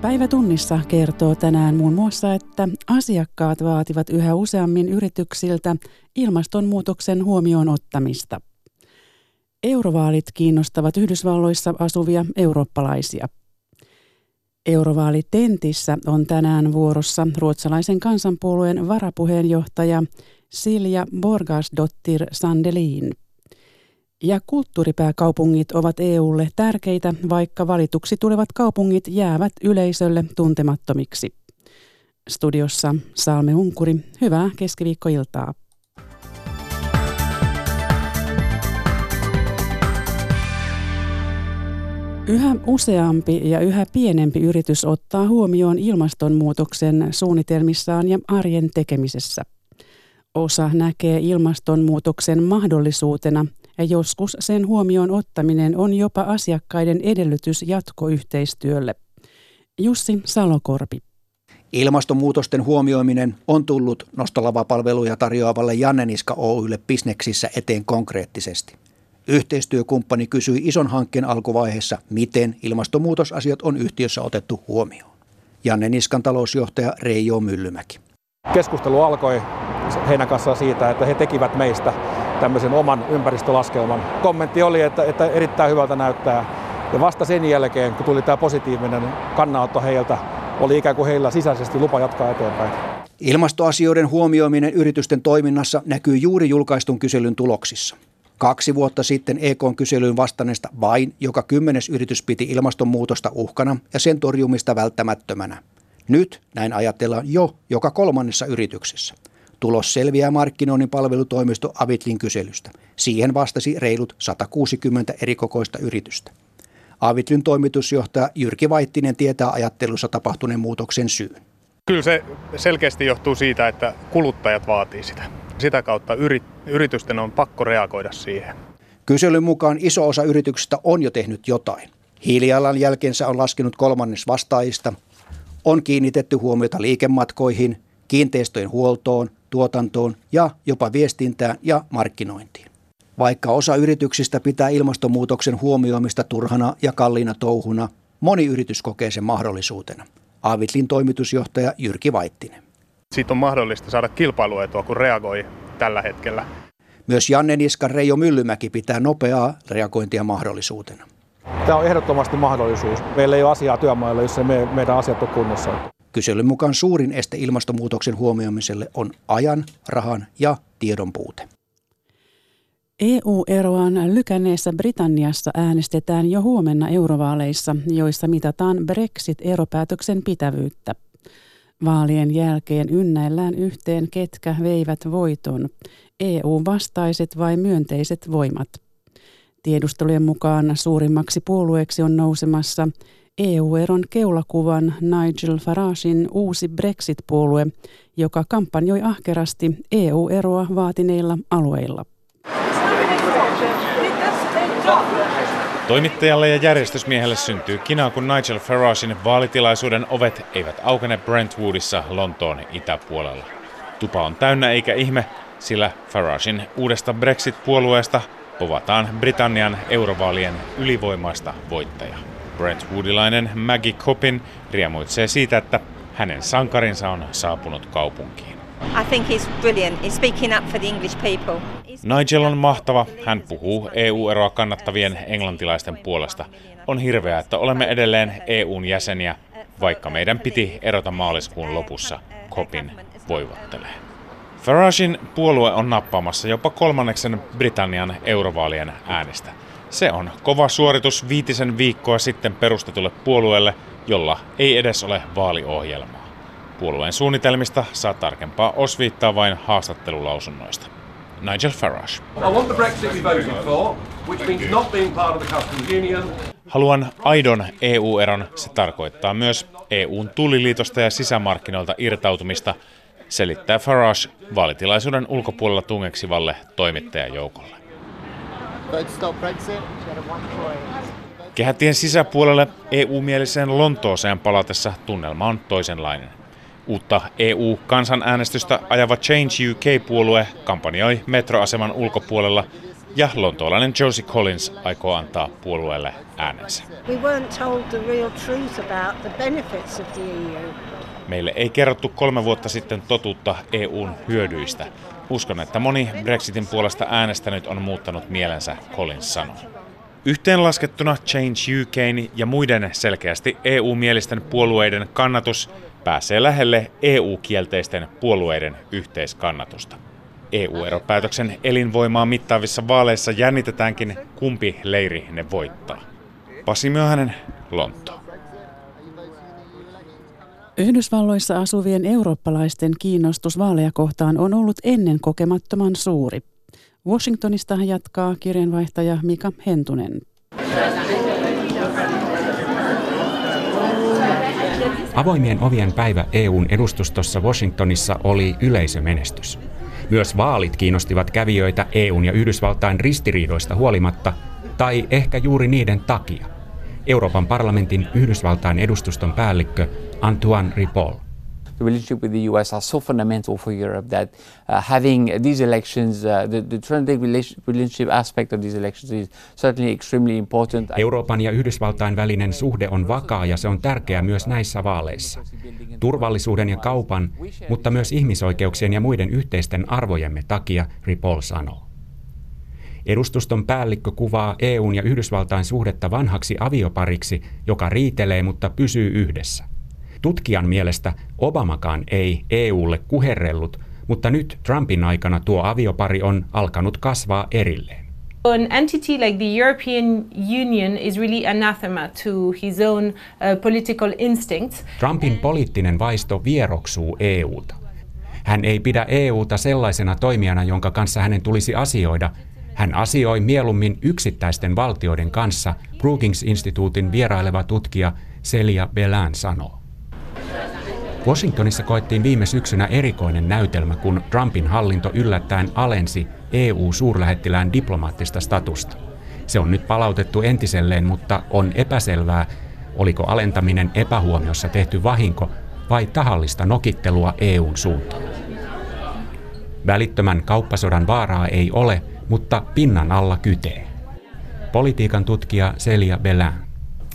Päivätunnissa kertoo tänään muun muassa, että asiakkaat vaativat yhä useammin yrityksiltä ilmastonmuutoksen huomioon ottamista. Eurovaalit kiinnostavat Yhdysvalloissa asuvia eurooppalaisia. Eurovaalitentissä on tänään vuorossa ruotsalaisen kansanpuolueen varapuheenjohtaja Silja Borgasdottir Sandelin. Ja kulttuuripääkaupungit ovat EUlle tärkeitä, vaikka valituksi tulevat kaupungit jäävät yleisölle tuntemattomiksi. Studiossa Salme Unkuri, hyvää keskiviikkoiltaa. Yhä useampi ja yhä pienempi yritys ottaa huomioon ilmastonmuutoksen suunnitelmissaan ja arjen tekemisessä. Osa näkee ilmastonmuutoksen mahdollisuutena ja joskus sen huomioon ottaminen on jopa asiakkaiden edellytys jatkoyhteistyölle. Jussi Salokorpi. Ilmastonmuutosten huomioiminen on tullut nostolavapalveluja tarjoavalle Janneniska Oylle bisneksissä eteen konkreettisesti. Yhteistyökumppani kysyi ison hankkeen alkuvaiheessa, miten ilmastonmuutosasiat on yhtiössä otettu huomioon. Janne Niskan talousjohtaja Reijo Myllymäki. Keskustelu alkoi heidän kanssaan siitä, että he tekivät meistä tämmöisen oman ympäristölaskelman. Kommentti oli, että, että erittäin hyvältä näyttää. Ja vasta sen jälkeen, kun tuli tämä positiivinen kannanotto heiltä, oli ikään kuin heillä sisäisesti lupa jatkaa eteenpäin. Ilmastoasioiden huomioiminen yritysten toiminnassa näkyy juuri julkaistun kyselyn tuloksissa. Kaksi vuotta sitten EK-kyselyyn vastanneesta vain joka kymmenes yritys piti ilmastonmuutosta uhkana ja sen torjumista välttämättömänä. Nyt näin ajatellaan jo joka kolmannessa yrityksessä. Tulos selviää markkinoinnin palvelutoimisto Avitlin kyselystä. Siihen vastasi reilut 160 erikokoista yritystä. Avitlin toimitusjohtaja Jyrki Vaittinen tietää ajattelussa tapahtuneen muutoksen syyn. Kyllä se selkeästi johtuu siitä, että kuluttajat vaatii sitä. Sitä kautta yritysten on pakko reagoida siihen. Kyselyn mukaan iso osa yrityksistä on jo tehnyt jotain. Hiilijalanjälkensä on laskenut kolmannes vastaajista. On kiinnitetty huomiota liikematkoihin, kiinteistöjen huoltoon, tuotantoon ja jopa viestintään ja markkinointiin. Vaikka osa yrityksistä pitää ilmastonmuutoksen huomioimista turhana ja kalliina touhuna, moni yritys kokee sen mahdollisuutena. Avitlin toimitusjohtaja Jyrki Vaittinen. Siitä on mahdollista saada kilpailuetua, kun reagoi tällä hetkellä. Myös Janne Niskan Reijo Myllymäki pitää nopeaa reagointia mahdollisuutena. Tämä on ehdottomasti mahdollisuus. Meillä ei ole asiaa työmailla, jos me, meidän asiat on kunnossa. Kyselyn mukaan suurin este ilmastonmuutoksen huomioimiselle on ajan, rahan ja tiedon puute. EU-eroan lykänneessä Britanniassa äänestetään jo huomenna eurovaaleissa, joissa mitataan Brexit-eropäätöksen pitävyyttä. Vaalien jälkeen ynnäillään yhteen, ketkä veivät voiton, EU-vastaiset vai myönteiset voimat. Tiedustelujen mukaan suurimmaksi puolueeksi on nousemassa EU-eron keulakuvan Nigel Faragein uusi Brexit-puolue, joka kampanjoi ahkerasti EU-eroa vaatineilla alueilla. Toimittajalle ja järjestysmiehelle syntyy kinaa, kun Nigel Faragein vaalitilaisuuden ovet eivät aukene Brentwoodissa Lontoon itäpuolella. Tupa on täynnä eikä ihme, sillä Faragein uudesta Brexit-puolueesta povataan Britannian eurovaalien ylivoimaista voittajaa. Brentwoodilainen Maggie Coppin riemuitsee siitä, että hänen sankarinsa on saapunut kaupunkiin. I think he's brilliant. He's speaking up for the English people. Nigel on mahtava. Hän puhuu EU-eroa kannattavien englantilaisten puolesta. On hirveää, että olemme edelleen EUn jäseniä, vaikka meidän piti erota maaliskuun lopussa. Kopin voivottelee. Faragein puolue on nappaamassa jopa kolmanneksen Britannian eurovaalien äänestä. Se on kova suoritus viitisen viikkoa sitten perustetulle puolueelle, jolla ei edes ole vaaliohjelmaa. Puolueen suunnitelmista saa tarkempaa osviittaa vain haastattelulausunnoista. Nigel Farage. Haluan aidon EU-eron. Se tarkoittaa myös EUn tulliliitosta ja sisämarkkinoilta irtautumista, selittää Farage vaalitilaisuuden ulkopuolella tungeksivalle toimittajajoukolle. Kehätien sisäpuolelle EU-mieliseen Lontooseen palatessa tunnelma on toisenlainen. Uutta EU-kansanäänestystä ajava Change UK-puolue kampanjoi metroaseman ulkopuolella ja lontoolainen Josie Collins aikoo antaa puolueelle äänensä. Meille ei kerrottu kolme vuotta sitten totuutta EUn hyödyistä. Uskon, että moni Brexitin puolesta äänestänyt on muuttanut mielensä, Collins sanoi. Yhteenlaskettuna Change UKin ja muiden selkeästi EU-mielisten puolueiden kannatus pääsee lähelle EU-kielteisten puolueiden yhteiskannatusta. EU-eropäätöksen elinvoimaa mittaavissa vaaleissa jännitetäänkin, kumpi leiri ne voittaa. Pasi Myöhänen, Lonto. Yhdysvalloissa asuvien eurooppalaisten kiinnostus vaaleja kohtaan on ollut ennen kokemattoman suuri. Washingtonista jatkaa kirjanvaihtaja Mika Hentunen. Avoimien ovien päivä EUn edustustossa Washingtonissa oli yleisömenestys. Myös vaalit kiinnostivat kävijöitä EUn ja Yhdysvaltain ristiriidoista huolimatta, tai ehkä juuri niiden takia. Euroopan parlamentin Yhdysvaltain edustuston päällikkö Antoine Ripoll the relationship with the US are so fundamental for Europe that uh, having these elections, uh, the, the transatlantic relationship aspect of these elections is certainly extremely important. Euroopan ja Yhdysvaltain välinen suhde on vakaa ja se on tärkeä myös näissä vaaleissa. Turvallisuuden ja kaupan, mutta myös ihmisoikeuksien ja muiden yhteisten arvojemme takia, Ripoll sanoo. Edustuston päällikkö kuvaa EUn ja Yhdysvaltain suhdetta vanhaksi aviopariksi, joka riitelee, mutta pysyy yhdessä – Tutkijan mielestä Obamakaan ei EUlle kuherrellut, mutta nyt Trumpin aikana tuo aviopari on alkanut kasvaa erilleen. An entity like the European Union is really anathema to his own uh, political instincts. Trumpin poliittinen vaisto vieroksuu EUta. Hän ei pidä EUta sellaisena toimijana, jonka kanssa hänen tulisi asioida. Hän asioi mieluummin yksittäisten valtioiden kanssa, Brookings-instituutin vieraileva tutkija Celia Belan sanoo. Washingtonissa koettiin viime syksynä erikoinen näytelmä, kun Trumpin hallinto yllättäen alensi EU-suurlähettilään diplomaattista statusta. Se on nyt palautettu entiselleen, mutta on epäselvää, oliko alentaminen epähuomiossa tehty vahinko vai tahallista nokittelua EUn suuntaan. Välittömän kauppasodan vaaraa ei ole, mutta pinnan alla kytee. Politiikan tutkija Celia Belin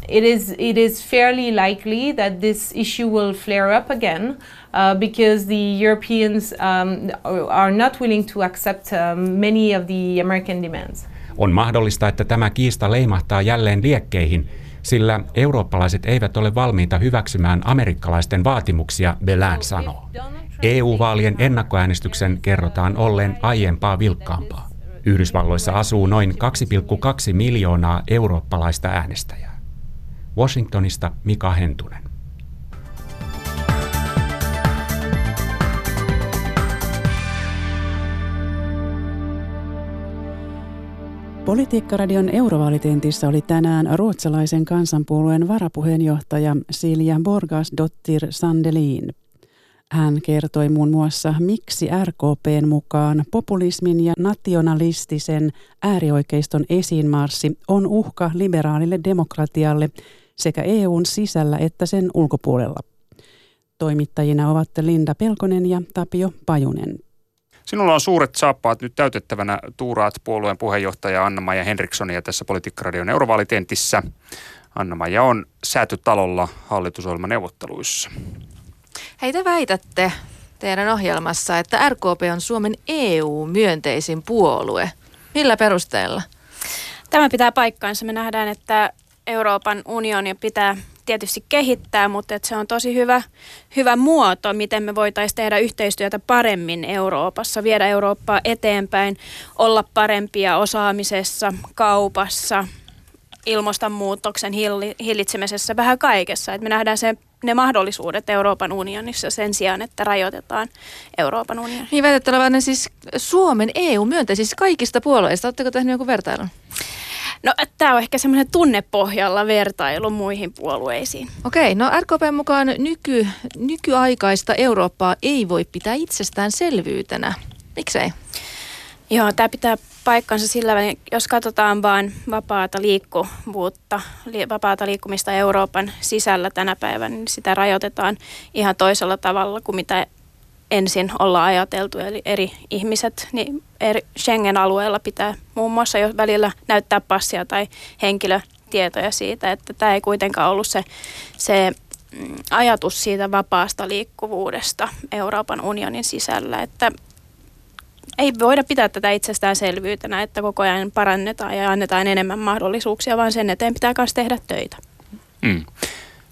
it is it is fairly likely that this issue will flare up again uh, because the Europeans um, are not willing to accept um, many of the American demands. On mahdollista, että tämä kiista leimahtaa jälleen liekkeihin, sillä eurooppalaiset eivät ole valmiita hyväksymään amerikkalaisten vaatimuksia, Belän sanoo. EU-vaalien ennakkoäänestyksen kerrotaan olleen aiempaa vilkkaampaa. Yhdysvalloissa asuu noin 2,2 miljoonaa eurooppalaista äänestäjää. Washingtonista Mika Hentunen. Politiikkaradion eurovaalitentissä oli tänään ruotsalaisen kansanpuolueen varapuheenjohtaja Silja Borgas-Dottir Sandelin. Hän kertoi muun muassa, miksi RKPn mukaan populismin ja nationalistisen äärioikeiston esiinmarssi on uhka liberaalille demokratialle – sekä EUn sisällä että sen ulkopuolella. Toimittajina ovat Linda Pelkonen ja Tapio Pajunen. Sinulla on suuret saappaat nyt täytettävänä. Tuuraat puolueen puheenjohtaja Anna-Maja Henrikssonia tässä Politiikkaradion eurovaalitentissä. Anna-Maja on säätytalolla hallitusohjelman neuvotteluissa. Hei te väitätte teidän ohjelmassa, että RKP on Suomen EU-myönteisin puolue. Millä perusteella? Tämä pitää paikkaansa. Me nähdään, että Euroopan unionia pitää tietysti kehittää, mutta että se on tosi hyvä, hyvä muoto, miten me voitaisiin tehdä yhteistyötä paremmin Euroopassa, viedä Eurooppaa eteenpäin, olla parempia osaamisessa, kaupassa, ilmastonmuutoksen hillitsemisessä, vähän kaikessa. Että me nähdään se, ne mahdollisuudet Euroopan unionissa sen sijaan, että rajoitetaan Euroopan unionia. Niin väitettävä siis Suomen EU-myönteisistä kaikista puolueista. Oletteko tehneet jonkun vertailun? No tämä on ehkä semmoinen tunnepohjalla vertailu muihin puolueisiin. Okei, no RKP mukaan nyky, nykyaikaista Eurooppaa ei voi pitää itsestäänselvyytenä. Miksei? Joo, tämä pitää paikkansa sillä välin, jos katsotaan vain vapaata liikkuvuutta, li, vapaata liikkumista Euroopan sisällä tänä päivänä, niin sitä rajoitetaan ihan toisella tavalla kuin mitä ensin olla ajateltu. Eli eri ihmiset niin eri Schengen-alueella pitää muun muassa jo välillä näyttää passia tai henkilötietoja siitä, että tämä ei kuitenkaan ollut se, se mm, ajatus siitä vapaasta liikkuvuudesta Euroopan unionin sisällä, että ei voida pitää tätä itsestäänselvyytenä, että koko ajan parannetaan ja annetaan enemmän mahdollisuuksia, vaan sen eteen pitää myös tehdä töitä. Mm.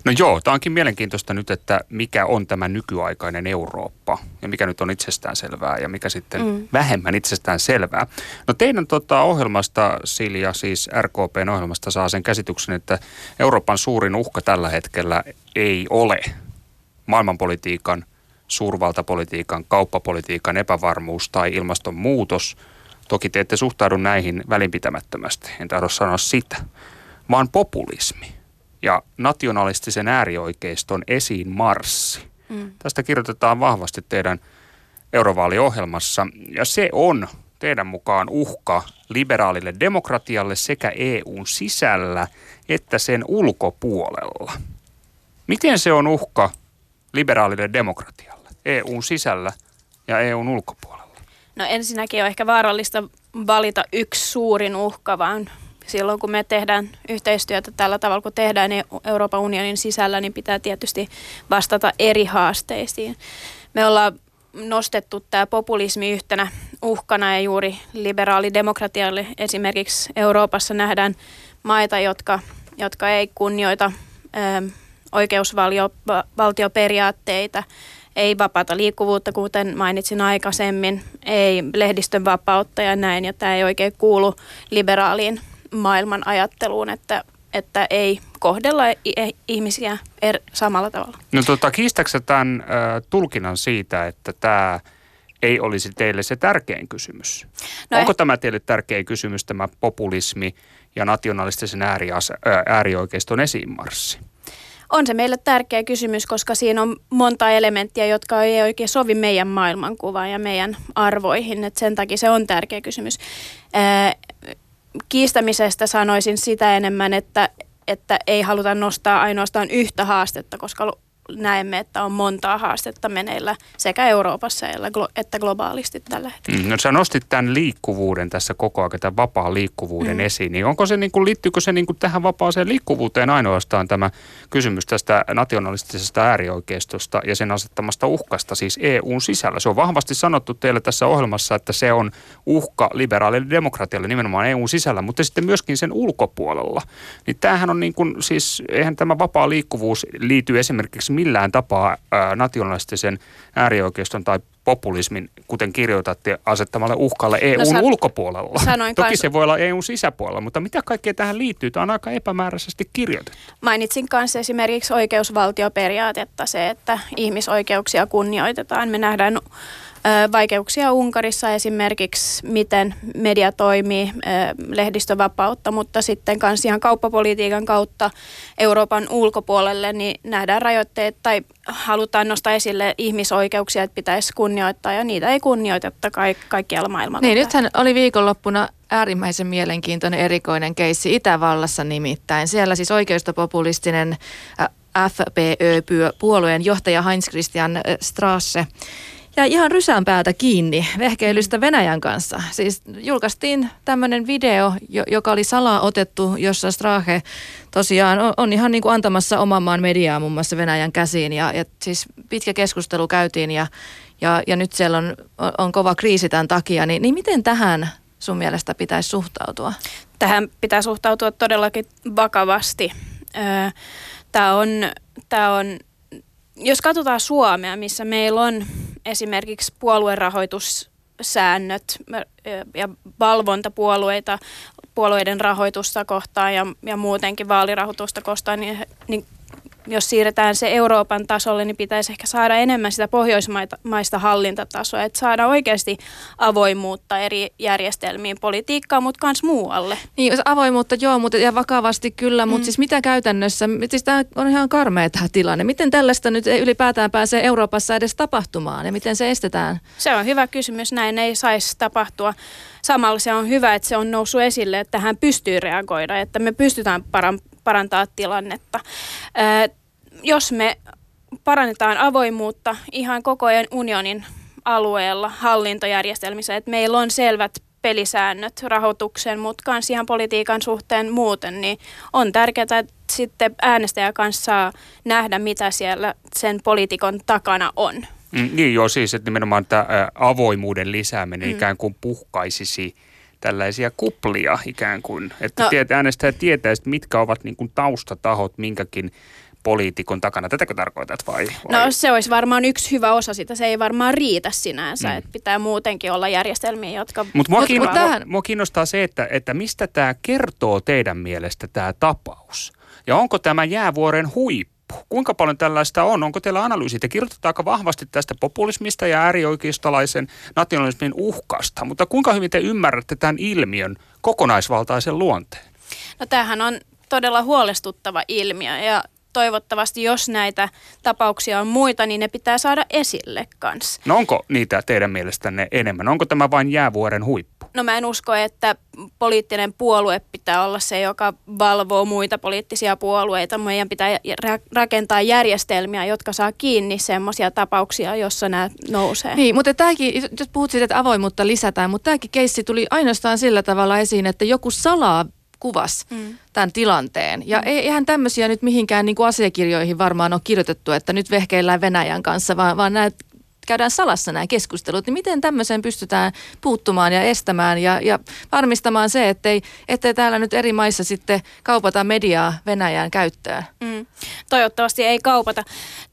No joo, tämä onkin mielenkiintoista nyt, että mikä on tämä nykyaikainen Eurooppa ja mikä nyt on itsestäänselvää ja mikä sitten mm. vähemmän itsestäänselvää. No teidän tota, ohjelmasta, Silja, siis RKPn ohjelmasta saa sen käsityksen, että Euroopan suurin uhka tällä hetkellä ei ole maailmanpolitiikan, suurvaltapolitiikan, kauppapolitiikan epävarmuus tai ilmastonmuutos. Toki te ette suhtaudu näihin välinpitämättömästi, en tahdo sanoa sitä, vaan populismi ja nationalistisen äärioikeiston esiin marssi. Mm. Tästä kirjoitetaan vahvasti teidän eurovaaliohjelmassa ja se on teidän mukaan uhka liberaalille demokratialle sekä EUn sisällä että sen ulkopuolella. Miten se on uhka liberaalille demokratialle EUn sisällä ja EUn ulkopuolella? No ensinnäkin on ehkä vaarallista valita yksi suurin uhka, vaan silloin kun me tehdään yhteistyötä tällä tavalla, kun tehdään Euroopan unionin sisällä, niin pitää tietysti vastata eri haasteisiin. Me ollaan nostettu tämä populismi yhtenä uhkana ja juuri liberaalidemokratialle esimerkiksi Euroopassa nähdään maita, jotka, jotka ei kunnioita ö, oikeusvaltioperiaatteita, ei vapaata liikkuvuutta, kuten mainitsin aikaisemmin, ei lehdistön vapautta ja näin, ja tämä ei oikein kuulu liberaaliin maailman ajatteluun, että, että ei kohdella ihmisiä er, samalla tavalla. No tota, kiistäksä tämän äh, tulkinnan siitä, että tämä ei olisi teille se tärkein kysymys? No Onko eh... tämä teille tärkein kysymys, tämä populismi ja nationalistisen äärias, äh, äärioikeiston esiinmarssi? On se meille tärkeä kysymys, koska siinä on monta elementtiä, jotka ei oikein sovi meidän maailmankuvaan ja meidän arvoihin. Et sen takia se on tärkeä kysymys. Äh, kiistämisestä sanoisin sitä enemmän, että, että ei haluta nostaa ainoastaan yhtä haastetta, koska näemme, että on montaa haastetta meneillä sekä Euroopassa että globaalisti tällä hetkellä. Mm, no sä nostit tämän liikkuvuuden tässä koko ajan, tämän vapaan liikkuvuuden mm. esiin. Niin onko se, niin kuin, liittyykö se niin kuin tähän vapaaseen liikkuvuuteen ainoastaan tämä kysymys tästä nationalistisesta äärioikeistosta ja sen asettamasta uhkasta siis EUn sisällä? Se on vahvasti sanottu teille tässä ohjelmassa, että se on uhka liberaalille demokratialle nimenomaan EUn sisällä, mutta sitten myöskin sen ulkopuolella. Niin tämähän on niin kuin, siis, eihän tämä vapaa liikkuvuus liity esimerkiksi millään tapaa nationalistisen äärioikeiston tai populismin, kuten kirjoitatte, asettamalle uhkalle EUn no, san- ulkopuolella. Toki kans... se voi olla EUn sisäpuolella, mutta mitä kaikkea tähän liittyy? Tämä on aika epämääräisesti kirjoitettu. Mainitsin kanssa esimerkiksi oikeusvaltioperiaatetta, se, että ihmisoikeuksia kunnioitetaan. Me nähdään vaikeuksia Unkarissa esimerkiksi, miten media toimii, lehdistövapautta, mutta sitten myös ihan kauppapolitiikan kautta Euroopan ulkopuolelle niin nähdään rajoitteet tai halutaan nostaa esille ihmisoikeuksia, että pitäisi kunnioittaa ja niitä ei kunnioiteta kaikkialla maailmalla. Niin, nythän oli viikonloppuna äärimmäisen mielenkiintoinen erikoinen keissi Itävallassa nimittäin. Siellä siis oikeistopopulistinen FPÖ-puolueen johtaja Heinz Christian Strasse ja ihan rysän päätä kiinni vehkeilystä Venäjän kanssa. Siis julkaistiin tämmöinen video, joka oli salaa otettu, jossa Strahe tosiaan on, ihan niin kuin antamassa oman maan mediaa muun muassa Venäjän käsiin. Ja, ja siis pitkä keskustelu käytiin ja, ja, ja nyt siellä on, on kova kriisi tämän takia. Niin, niin miten tähän sun mielestä pitäisi suhtautua? Tähän pitää suhtautua todellakin vakavasti. Tämä on, tämä on jos katsotaan Suomea, missä meillä on esimerkiksi puoluerahoitussäännöt ja valvontapuolueita, puolueiden rahoitusta kohtaan ja, ja muutenkin vaalirahoitusta kohtaan, niin, niin jos siirretään se Euroopan tasolle, niin pitäisi ehkä saada enemmän sitä pohjoismaista hallintatasoa, että saada oikeasti avoimuutta eri järjestelmiin, politiikkaan, mutta myös muualle. Niin, avoimuutta joo, mutta ja vakavasti kyllä, mutta mm. siis mitä käytännössä, siis tämä on ihan karmea tämä tilanne. Miten tällaista nyt ylipäätään pääsee Euroopassa edes tapahtumaan ja miten se estetään? Se on hyvä kysymys, näin ei saisi tapahtua. Samalla se on hyvä, että se on noussut esille, että tähän pystyy reagoida, että me pystytään parantamaan parantaa tilannetta. jos me parannetaan avoimuutta ihan koko ajan unionin alueella hallintojärjestelmissä, että meillä on selvät pelisäännöt rahoituksen, mutta myös ihan politiikan suhteen muuten, niin on tärkeää, että sitten äänestäjä kanssa saa nähdä, mitä siellä sen poliitikon takana on. Mm, niin joo, siis että nimenomaan tämä avoimuuden lisääminen mm. ikään kuin puhkaisisi tällaisia kuplia ikään kuin, että no, tiet, äänestäjä tietää, mitkä ovat niin kuin taustatahot minkäkin poliitikon takana. Tätäkö tarkoitat vai, vai? No se olisi varmaan yksi hyvä osa sitä. Se ei varmaan riitä sinänsä. Mm. Että pitää muutenkin olla järjestelmiä, jotka... Mutta mua, kiinno, tähän... mua kiinnostaa se, että, että mistä tämä kertoo teidän mielestä tämä tapaus. Ja onko tämä jäävuoren huippu? Kuinka paljon tällaista on? Onko teillä analyysi? Te kirjoitatte aika vahvasti tästä populismista ja äärioikeistolaisen nationalismin uhkasta, mutta kuinka hyvin te ymmärrätte tämän ilmiön kokonaisvaltaisen luonteen? No tämähän on todella huolestuttava ilmiö ja toivottavasti, jos näitä tapauksia on muita, niin ne pitää saada esille kanssa. No onko niitä teidän mielestänne enemmän? Onko tämä vain jäävuoren huippu? No mä en usko, että poliittinen puolue pitää olla se, joka valvoo muita poliittisia puolueita. Meidän pitää rakentaa järjestelmiä, jotka saa kiinni semmoisia tapauksia, jossa nämä nousee. Niin, mutta tämäkin, jos puhut siitä, että avoimuutta lisätään, mutta tämäkin keissi tuli ainoastaan sillä tavalla esiin, että joku salaa kuvasi mm. tämän tilanteen. Ja mm. eihän tämmöisiä nyt mihinkään niin kuin asiakirjoihin varmaan ole kirjoitettu, että nyt vehkeillään Venäjän kanssa, vaan, vaan nämä käydään salassa nämä keskustelut, niin miten tämmöiseen pystytään puuttumaan ja estämään ja, ja varmistamaan se, ettei, ettei täällä nyt eri maissa sitten kaupata mediaa Venäjään käyttöön? Mm. Toivottavasti ei kaupata.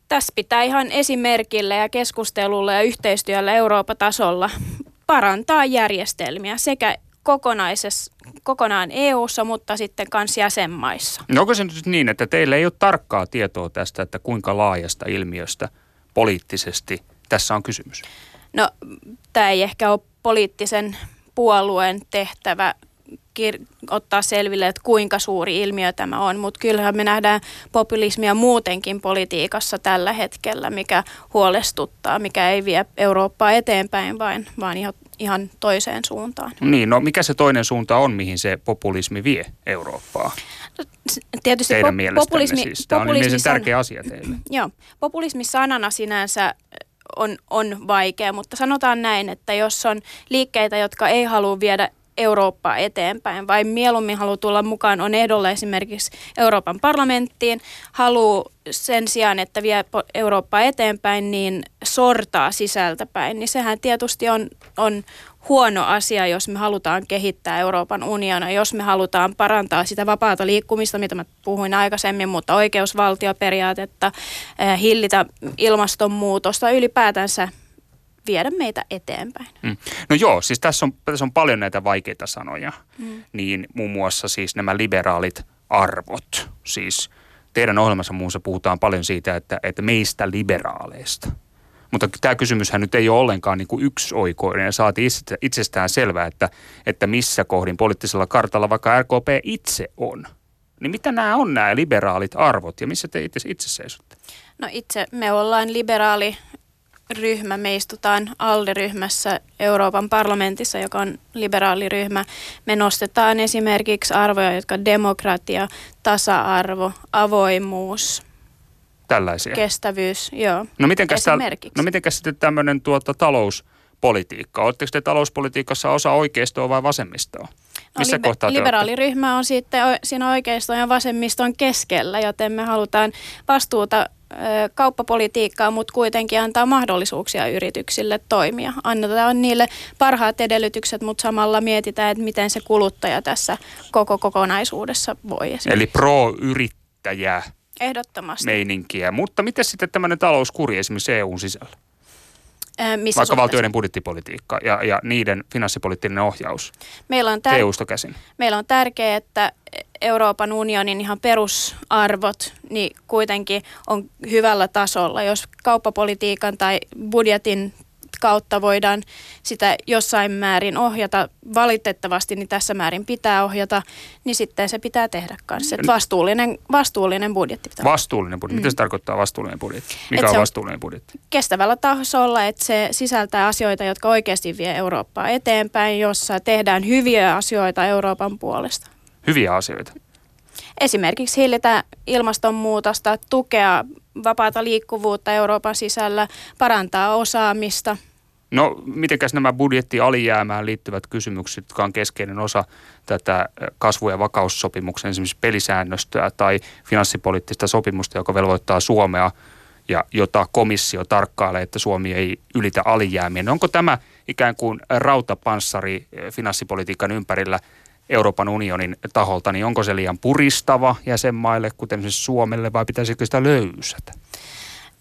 Tässä pitää ihan esimerkillä ja keskustelulla ja yhteistyöllä Euroopan tasolla parantaa järjestelmiä sekä kokonaisessa, kokonaan EU-ssa, mutta sitten myös jäsenmaissa. No onko se nyt niin, että teillä ei ole tarkkaa tietoa tästä, että kuinka laajasta ilmiöstä poliittisesti tässä on kysymys? No tämä ei ehkä ole poliittisen puolueen tehtävä kir- ottaa selville, että kuinka suuri ilmiö tämä on, mutta kyllähän me nähdään populismia muutenkin politiikassa tällä hetkellä, mikä huolestuttaa, mikä ei vie Eurooppaa eteenpäin, vaan, vaan ihan, ihan toiseen suuntaan. Niin, no mikä se toinen suunta on, mihin se populismi vie Eurooppaa? Tietysti Teidän po- populismi, siis. Tämä on tärkeä asia teille. Joo, populismi sanana sinänsä on, on vaikea, mutta sanotaan näin, että jos on liikkeitä, jotka ei halua viedä Eurooppaa eteenpäin, vai mieluummin haluaa tulla mukaan, on ehdolla esimerkiksi Euroopan parlamenttiin, haluaa sen sijaan, että vie Eurooppaa eteenpäin, niin sortaa sisältäpäin, niin sehän tietysti on, on huono asia, jos me halutaan kehittää Euroopan unionia, jos me halutaan parantaa sitä vapaata liikkumista, mitä mä puhuin aikaisemmin, mutta oikeusvaltioperiaatetta, eh, hillitä ilmastonmuutosta, ylipäätänsä viedä meitä eteenpäin. Mm. No joo, siis tässä on, tässä on paljon näitä vaikeita sanoja, mm. niin muun muassa siis nämä liberaalit arvot, siis teidän ohjelmassa muussa puhutaan paljon siitä, että, että meistä liberaaleista. Mutta tämä kysymyshän nyt ei ole ollenkaan niin kuin yksioikoinen ja saati itsestään selvää, että, että missä kohdin poliittisella kartalla vaikka RKP itse on. Niin mitä nämä on nämä liberaalit arvot ja missä te itse, itse seisotte? No itse me ollaan liberaali ryhmä. Me istutaan ALDE-ryhmässä Euroopan parlamentissa, joka on liberaaliryhmä. Me nostetaan esimerkiksi arvoja, jotka demokratia, tasa-arvo, avoimuus, Tällaisia. kestävyys, joo. No miten no mitenkäs sitten tämmöinen tuota, talouspolitiikka? Oletteko te talouspolitiikassa osa oikeistoa vai vasemmistoa? No, Missä kohtaa liberaaliryhmä on sitten siinä oikeiston ja vasemmiston keskellä, joten me halutaan vastuuta kauppapolitiikkaa, mutta kuitenkin antaa mahdollisuuksia yrityksille toimia. Annetaan niille parhaat edellytykset, mutta samalla mietitään, että miten se kuluttaja tässä koko kokonaisuudessa voi. Eli pro-yrittäjä Ehdottomasti. meininkiä. Mutta miten sitten tämmöinen talouskuri esimerkiksi EUn sisällä? missä Vaikka suhteessa? valtioiden budjettipolitiikka ja, ja niiden finanssipoliittinen ohjaus meillä on tär- EUsta käsin. Meillä on tärkeää, että Euroopan unionin ihan perusarvot niin kuitenkin on hyvällä tasolla. Jos kauppapolitiikan tai budjetin kautta voidaan sitä jossain määrin ohjata, valitettavasti niin tässä määrin pitää ohjata, niin sitten se pitää tehdä kanssa. Et vastuullinen, vastuullinen budjetti pitää Vastuullinen budjetti. Mm. Mitä se tarkoittaa vastuullinen budjetti? Mikä Et on vastuullinen budjetti? Kestävällä tasolla, että se sisältää asioita, jotka oikeasti vie Eurooppaa eteenpäin, jossa tehdään hyviä asioita Euroopan puolesta. Hyviä asioita? esimerkiksi hillitä ilmastonmuutosta, tukea vapaata liikkuvuutta Euroopan sisällä, parantaa osaamista. No, mitenkäs nämä budjettialijäämään liittyvät kysymykset, jotka on keskeinen osa tätä kasvu- ja vakaussopimuksen esimerkiksi pelisäännöstöä tai finanssipoliittista sopimusta, joka velvoittaa Suomea ja jota komissio tarkkailee, että Suomi ei ylitä alijäämiä. No onko tämä ikään kuin rautapanssari finanssipolitiikan ympärillä Euroopan unionin taholta, niin onko se liian puristava jäsenmaille, kuten esimerkiksi Suomelle, vai pitäisikö sitä löysätä?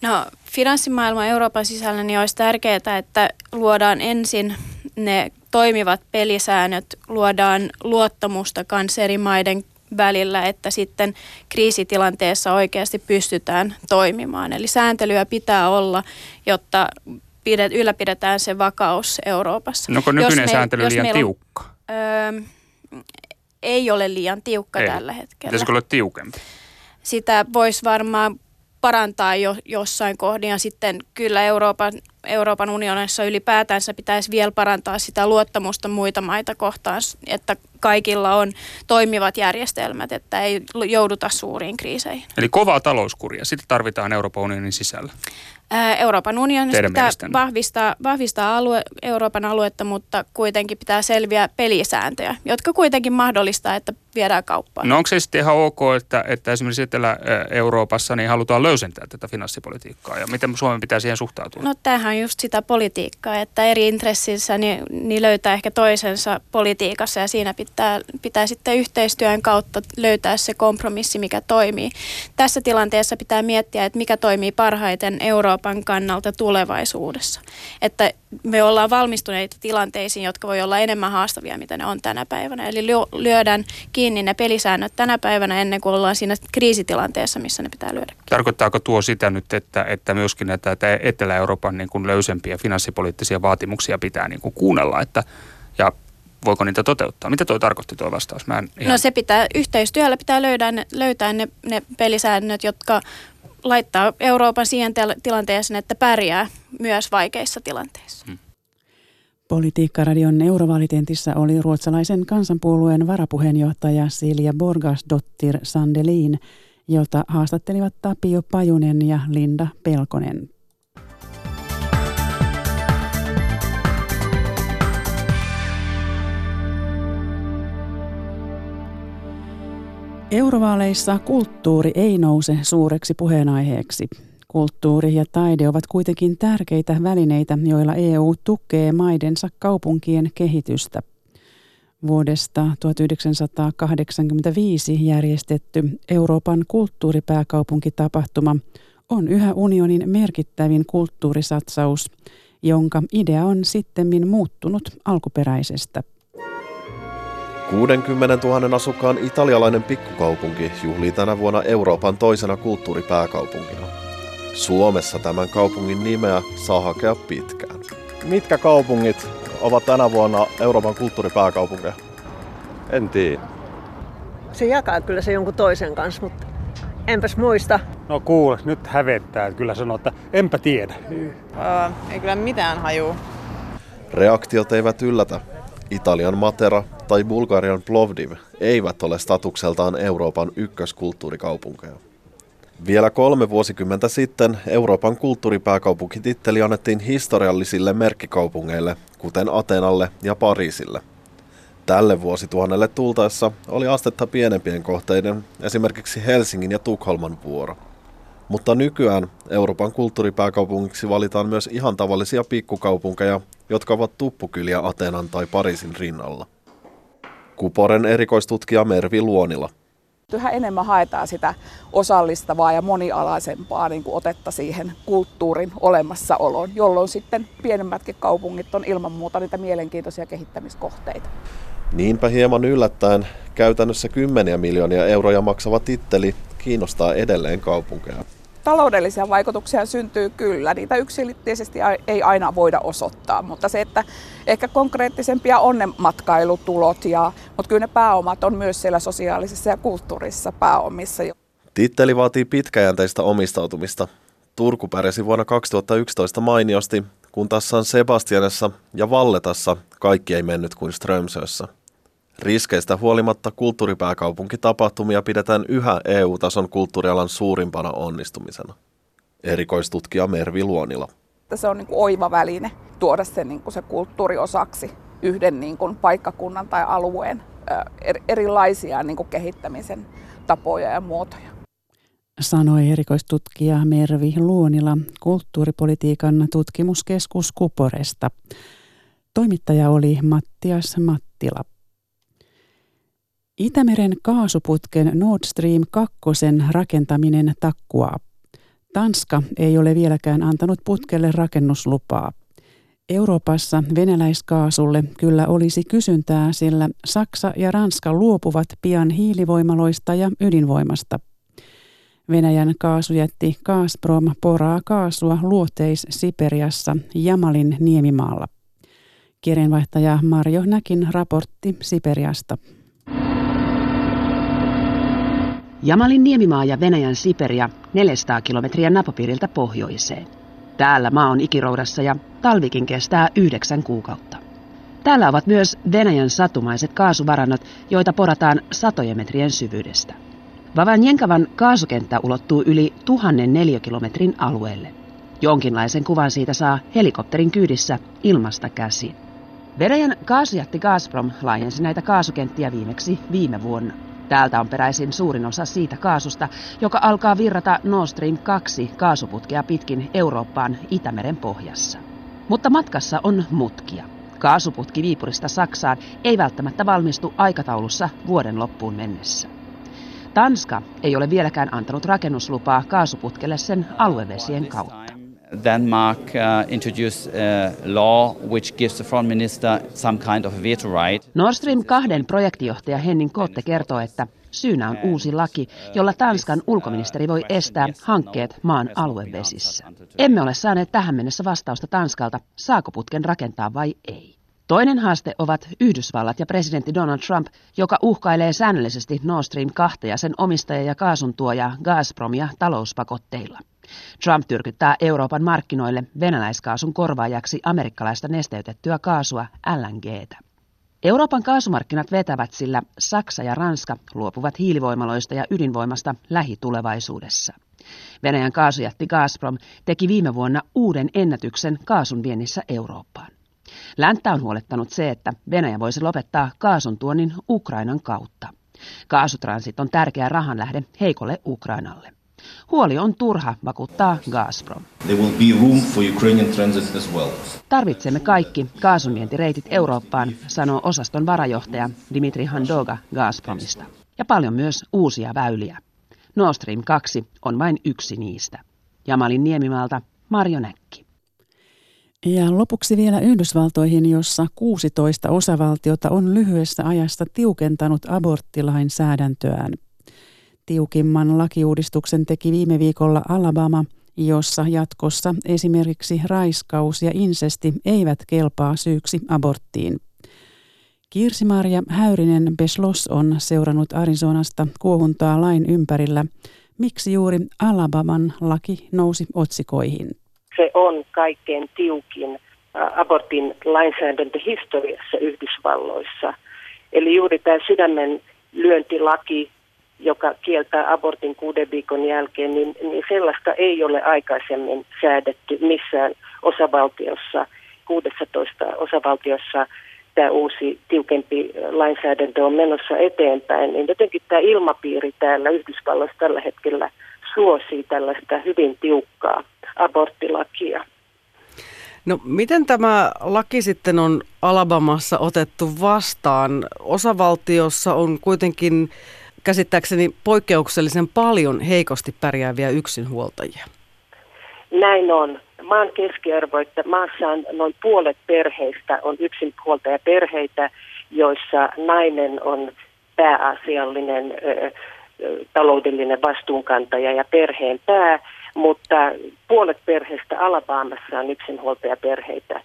No finanssimaailman Euroopan sisällä niin olisi tärkeää, että luodaan ensin ne toimivat pelisäännöt, luodaan luottamusta kanssa eri maiden välillä, että sitten kriisitilanteessa oikeasti pystytään toimimaan. Eli sääntelyä pitää olla, jotta pidet, ylläpidetään se vakaus Euroopassa. No onko nykyinen jos sääntely me, liian jos tiukka? Öö, ei ole liian tiukka ei. tällä hetkellä. Pitäisikö olla tiukempi? Sitä voisi varmaan parantaa jo jossain kohdin. Ja sitten kyllä Euroopan, Euroopan unionissa ylipäätänsä pitäisi vielä parantaa sitä luottamusta muita maita kohtaan, että kaikilla on toimivat järjestelmät, että ei jouduta suuriin kriiseihin. Eli kovaa talouskuria, sitä tarvitaan Euroopan unionin sisällä. Euroopan unionissa pitää vahvistaa, vahvistaa alue, Euroopan aluetta, mutta kuitenkin pitää selviä pelisääntöjä, jotka kuitenkin mahdollistaa, että viedään kauppaan. No onko se sitten ihan ok, että, että esimerkiksi Etelä-Euroopassa niin halutaan löysentää tätä finanssipolitiikkaa ja miten Suomen pitää siihen suhtautua? No tämähän on just sitä politiikkaa, että eri intressissä niin, niin löytää ehkä toisensa politiikassa ja siinä pitää, pitää sitten yhteistyön kautta löytää se kompromissi, mikä toimii. Tässä tilanteessa pitää miettiä, että mikä toimii parhaiten Euroopan kannalta tulevaisuudessa. Että me ollaan valmistuneita tilanteisiin, jotka voi olla enemmän haastavia, mitä ne on tänä päivänä. Eli lyödään kiinni ne pelisäännöt tänä päivänä ennen kuin ollaan siinä kriisitilanteessa, missä ne pitää lyödä. Tarkoittaako tuo sitä nyt, että, että myöskin näitä Etelä-Euroopan niin kuin löysempiä finanssipoliittisia vaatimuksia pitää niin kuin kuunnella, että, ja voiko niitä toteuttaa? Mitä tuo tarkoitti tuo vastaus? Mä en ihan... No se pitää, yhteistyöllä pitää löydä, löytää ne, ne pelisäännöt, jotka laittaa Euroopan siihen tilanteeseen, että pärjää myös vaikeissa tilanteissa. Hmm. Politiikkaradion eurovaalitentissä oli ruotsalaisen kansanpuolueen varapuheenjohtaja Silja Borgasdottir Sandelin, jota haastattelivat Tapio Pajunen ja Linda Pelkonen. Eurovaaleissa kulttuuri ei nouse suureksi puheenaiheeksi. Kulttuuri ja taide ovat kuitenkin tärkeitä välineitä, joilla EU tukee maidensa kaupunkien kehitystä. Vuodesta 1985 järjestetty Euroopan kulttuuripääkaupunkitapahtuma on yhä unionin merkittävin kulttuurisatsaus, jonka idea on sittemmin muuttunut alkuperäisestä. 60 000 asukkaan italialainen pikkukaupunki juhlii tänä vuonna Euroopan toisena kulttuuripääkaupunkina. Suomessa tämän kaupungin nimeä saa hakea pitkään. Mitkä kaupungit ovat tänä vuonna Euroopan kulttuuripääkaupunkeja? En tiedä. Se jakaa kyllä se jonkun toisen kanssa, mutta enpäs muista. No kuule, nyt hävettää. Kyllä sanoo, että enpä tiedä. Öö, ei kyllä mitään haju. Reaktiot eivät yllätä. Italian Matera tai Bulgarian Plovdiv eivät ole statukseltaan Euroopan ykköskulttuurikaupunkeja. Vielä kolme vuosikymmentä sitten Euroopan kulttuuripääkaupunkititteli annettiin historiallisille merkkikaupungeille, kuten Atenalle ja Pariisille. Tälle vuosituhannelle tultaessa oli astetta pienempien kohteiden, esimerkiksi Helsingin ja Tukholman vuoro. Mutta nykyään Euroopan kulttuuripääkaupungiksi valitaan myös ihan tavallisia pikkukaupunkeja, jotka ovat tuppukyliä Atenan tai Pariisin rinnalla. Kuporen erikoistutkija Mervi Luonila. Yhä enemmän haetaan sitä osallistavaa ja monialaisempaa niin kuin otetta siihen kulttuurin olemassaoloon, jolloin sitten pienemmätkin kaupungit on ilman muuta niitä mielenkiintoisia kehittämiskohteita. Niinpä hieman yllättäen käytännössä kymmeniä miljoonia euroja maksava titteli kiinnostaa edelleen kaupunkeja taloudellisia vaikutuksia syntyy kyllä. Niitä yksilitteisesti ei aina voida osoittaa, mutta se, että ehkä konkreettisempia onnenmatkailutulot, ja, mutta kyllä ne pääomat on myös siellä sosiaalisessa ja kulttuurisessa pääomissa. Titteli vaatii pitkäjänteistä omistautumista. Turku pärjäsi vuonna 2011 mainiosti, kun taas San Sebastianessa ja Valletassa kaikki ei mennyt kuin Strömsössä. Riskeistä huolimatta kulttuuripääkaupunkitapahtumia pidetään yhä EU-tason kulttuurialan suurimpana onnistumisena. Erikoistutkija Mervi Luonila. Se on niin kuin oiva väline tuoda se, niin kuin se kulttuuri osaksi yhden niin kuin paikkakunnan tai alueen erilaisia niin kuin kehittämisen tapoja ja muotoja. Sanoi erikoistutkija Mervi Luonila kulttuuripolitiikan tutkimuskeskus Kuporesta. Toimittaja oli Mattias Mattila. Itämeren kaasuputken Nord Stream 2 rakentaminen takkuaa. Tanska ei ole vieläkään antanut putkelle rakennuslupaa. Euroopassa venäläiskaasulle kyllä olisi kysyntää, sillä Saksa ja Ranska luopuvat pian hiilivoimaloista ja ydinvoimasta. Venäjän kaasujätti Gazprom poraa kaasua luoteis-Siperiassa Jamalin niemimaalla. Kirjeenvaihtaja Marjo Näkin raportti Siperiasta. Jamalin niemimaa ja Venäjän Siperia 400 kilometriä napapiiriltä pohjoiseen. Täällä maa on ikiroudassa ja talvikin kestää yhdeksän kuukautta. Täällä ovat myös Venäjän satumaiset kaasuvarannot, joita porataan satojen metrien syvyydestä. Vavanjenkavan kaasukenttä ulottuu yli tuhannen neliökilometrin alueelle. Jonkinlaisen kuvan siitä saa helikopterin kyydissä ilmasta käsin. Venäjän kaasujätti Gazprom laajensi näitä kaasukenttiä viimeksi viime vuonna. Täältä on peräisin suurin osa siitä kaasusta, joka alkaa virrata Nord Stream 2 kaasuputkea pitkin Eurooppaan Itämeren pohjassa. Mutta matkassa on mutkia. Kaasuputki Viipurista Saksaan ei välttämättä valmistu aikataulussa vuoden loppuun mennessä. Tanska ei ole vieläkään antanut rakennuslupaa kaasuputkelle sen aluevesien kautta. Denmark uh, introduced a law which gives the foreign minister some kind of veto right. Nord Stream 2 projektijohtaja Henning Kotte kertoo, että syynä on uusi laki, jolla Tanskan ulkoministeri voi estää hankkeet maan aluevesissä. Emme ole saaneet tähän mennessä vastausta Tanskalta, saako putken rakentaa vai ei. Toinen haaste ovat Yhdysvallat ja presidentti Donald Trump, joka uhkailee säännöllisesti Nord Stream 2 ja sen omistaja ja kaasuntuoja Gazpromia talouspakotteilla. Trump tyrkyttää Euroopan markkinoille venäläiskaasun korvaajaksi amerikkalaista nesteytettyä kaasua LNGtä. Euroopan kaasumarkkinat vetävät, sillä Saksa ja Ranska luopuvat hiilivoimaloista ja ydinvoimasta lähitulevaisuudessa. Venäjän kaasujätti Gazprom teki viime vuonna uuden ennätyksen kaasun viennissä Eurooppaan. Länttä on huolettanut se, että Venäjä voisi lopettaa kaasun tuonnin Ukrainan kautta. Kaasutransit on tärkeä rahanlähde heikolle Ukrainalle. Huoli on turha, vakuuttaa Gazprom. Well. Tarvitsemme kaikki kaasunvientireitit Eurooppaan, sanoo osaston varajohtaja Dimitri Handoga Gazpromista. Ja paljon myös uusia väyliä. Nord Stream 2 on vain yksi niistä. Jamalin Niemimaalta Marjo Näkki. Ja lopuksi vielä Yhdysvaltoihin, jossa 16 osavaltiota on lyhyessä ajassa tiukentanut aborttilainsäädäntöään. Tiukimman lakiuudistuksen teki viime viikolla Alabama, jossa jatkossa esimerkiksi raiskaus ja insesti eivät kelpaa syyksi aborttiin. Kirsi-Maria Häyrinen Beslos on seurannut Arizonasta kuohuntaa lain ympärillä. Miksi juuri Alabaman laki nousi otsikoihin? Se on kaikkein tiukin abortin lainsäädäntö historiassa Yhdysvalloissa. Eli juuri tämä sydämen lyöntilaki joka kieltää abortin kuuden viikon jälkeen, niin, niin sellaista ei ole aikaisemmin säädetty missään osavaltiossa, 16 osavaltiossa tämä uusi tiukempi lainsäädäntö on menossa eteenpäin, niin jotenkin tämä ilmapiiri täällä Yhdysvalloissa tällä hetkellä suosii tällaista hyvin tiukkaa aborttilakia. No miten tämä laki sitten on Alabamassa otettu vastaan? Osavaltiossa on kuitenkin käsittääkseni poikkeuksellisen paljon heikosti pärjääviä yksinhuoltajia. Näin on. Maan keskiarvo, että maassa on noin puolet perheistä on yksinhuoltajaperheitä, joissa nainen on pääasiallinen ö, taloudellinen vastuunkantaja ja perheen pää, mutta puolet perheistä Alabamassa on yksinhuoltajaperheitä.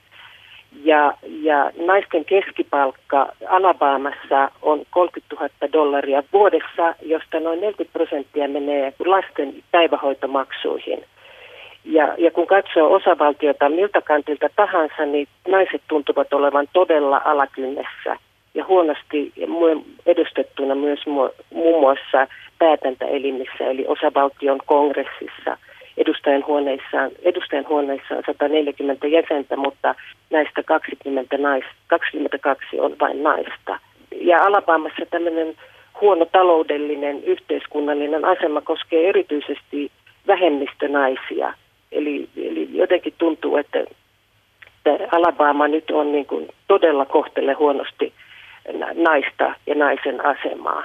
Ja, ja naisten keskipalkka Alabamassa on 30 000 dollaria vuodessa, josta noin 40 prosenttia menee lasten päivähoitomaksuihin. Ja, ja kun katsoo osavaltiota miltä kantilta tahansa, niin naiset tuntuvat olevan todella alakynnessä ja huonosti edustettuna myös muun muassa päätäntäelimissä, eli osavaltion kongressissa. Edustajan huoneissa, edustajan huoneissa on 140 jäsentä, mutta näistä 20 nais, 22 on vain naista. Ja Alabamassa tämmöinen huono taloudellinen, yhteiskunnallinen asema koskee erityisesti vähemmistönaisia. Eli, eli jotenkin tuntuu, että, että Alabama nyt on niin kuin todella kohtele huonosti naista ja naisen asemaa.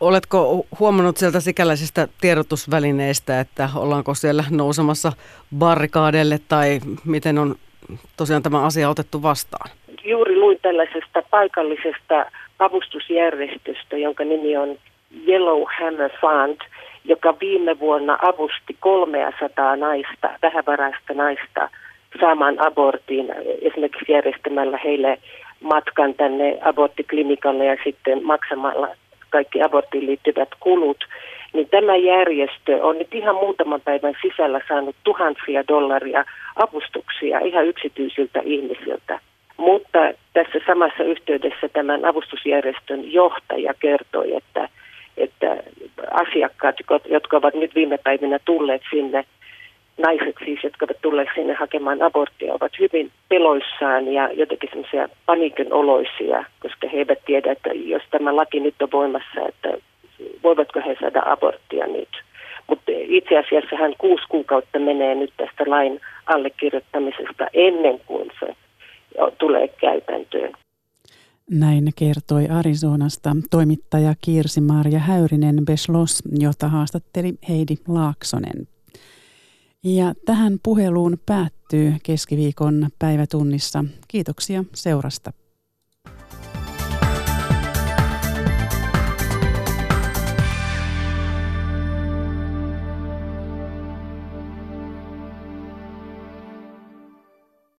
Oletko huomannut sieltä sikäläisistä tiedotusvälineistä, että ollaanko siellä nousemassa barrikaadelle tai miten on tosiaan tämä asia otettu vastaan? Juuri luin tällaisesta paikallisesta avustusjärjestöstä, jonka nimi on Yellow Hammer Fund, joka viime vuonna avusti 300 naista, vähävaraista naista, saamaan abortin esimerkiksi järjestämällä heille matkan tänne aborttiklinikalle ja sitten maksamalla kaikki aborttiin liittyvät kulut, niin tämä järjestö on nyt ihan muutaman päivän sisällä saanut tuhansia dollaria avustuksia ihan yksityisiltä ihmisiltä. Mutta tässä samassa yhteydessä tämän avustusjärjestön johtaja kertoi, että, että asiakkaat, jotka ovat nyt viime päivinä tulleet sinne, naiset siis, jotka ovat tulleet sinne hakemaan aborttia, ovat hyvin peloissaan ja jotenkin semmoisia paniikin oloisia, koska he eivät tiedä, että jos tämä laki nyt on voimassa, että voivatko he saada aborttia nyt. Mutta itse asiassa hän kuusi kuukautta menee nyt tästä lain allekirjoittamisesta ennen kuin se tulee käytäntöön. Näin kertoi Arizonasta toimittaja Kirsi-Marja Häyrinen Beslos, jota haastatteli Heidi Laaksonen. Ja tähän puheluun päättyy keskiviikon päivätunnissa. Kiitoksia seurasta.